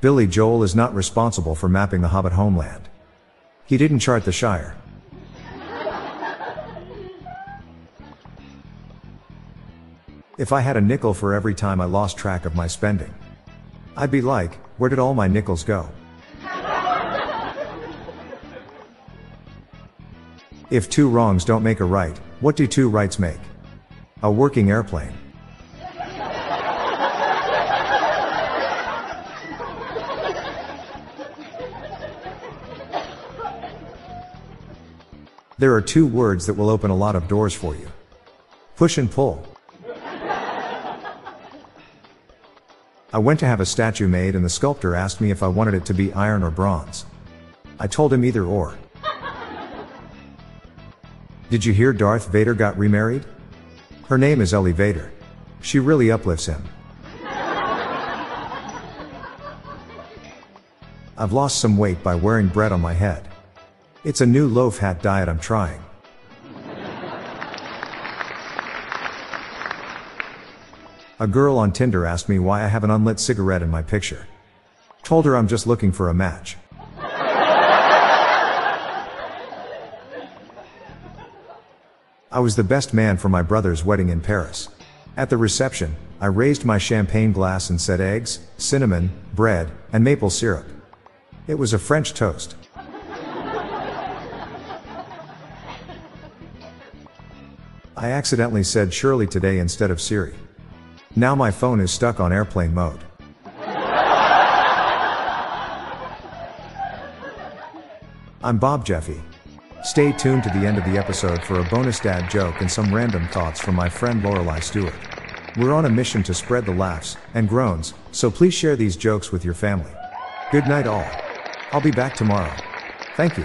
Billy Joel is not responsible for mapping the Hobbit homeland. He didn't chart the Shire. If I had a nickel for every time I lost track of my spending, I'd be like, where did all my nickels go? If two wrongs don't make a right, what do two rights make? A working airplane. There are two words that will open a lot of doors for you. Push and pull. I went to have a statue made and the sculptor asked me if I wanted it to be iron or bronze. I told him either or. Did you hear Darth Vader got remarried? Her name is Ellie Vader. She really uplifts him. I've lost some weight by wearing bread on my head. It's a new loaf hat diet I'm trying. A girl on Tinder asked me why I have an unlit cigarette in my picture. Told her I'm just looking for a match. I was the best man for my brother's wedding in Paris. At the reception, I raised my champagne glass and said eggs, cinnamon, bread, and maple syrup. It was a French toast. I accidentally said Shirley today instead of Siri. Now my phone is stuck on airplane mode. I'm Bob Jeffy. Stay tuned to the end of the episode for a bonus dad joke and some random thoughts from my friend Lorelai Stewart. We're on a mission to spread the laughs and groans, so please share these jokes with your family. Good night, all. I'll be back tomorrow. Thank you.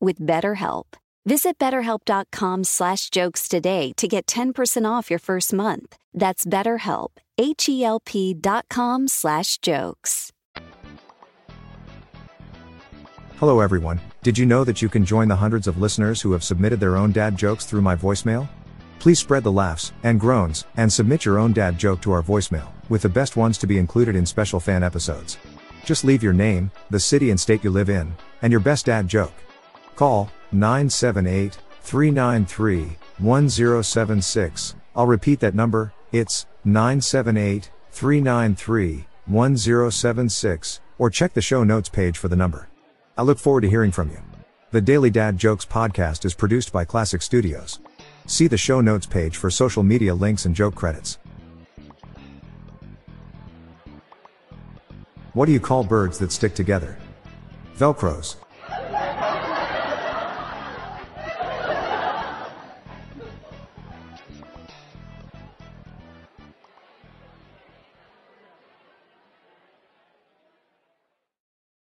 with BetterHelp. Visit betterhelp.com slash jokes today to get 10% off your first month. That's betterhelp, H-E-L-P dot com slash jokes. Hello everyone, did you know that you can join the hundreds of listeners who have submitted their own dad jokes through my voicemail? Please spread the laughs and groans and submit your own dad joke to our voicemail, with the best ones to be included in special fan episodes. Just leave your name, the city and state you live in, and your best dad joke. Call 978 393 1076. I'll repeat that number, it's 978 393 1076, or check the show notes page for the number. I look forward to hearing from you. The Daily Dad Jokes podcast is produced by Classic Studios. See the show notes page for social media links and joke credits. What do you call birds that stick together? Velcros.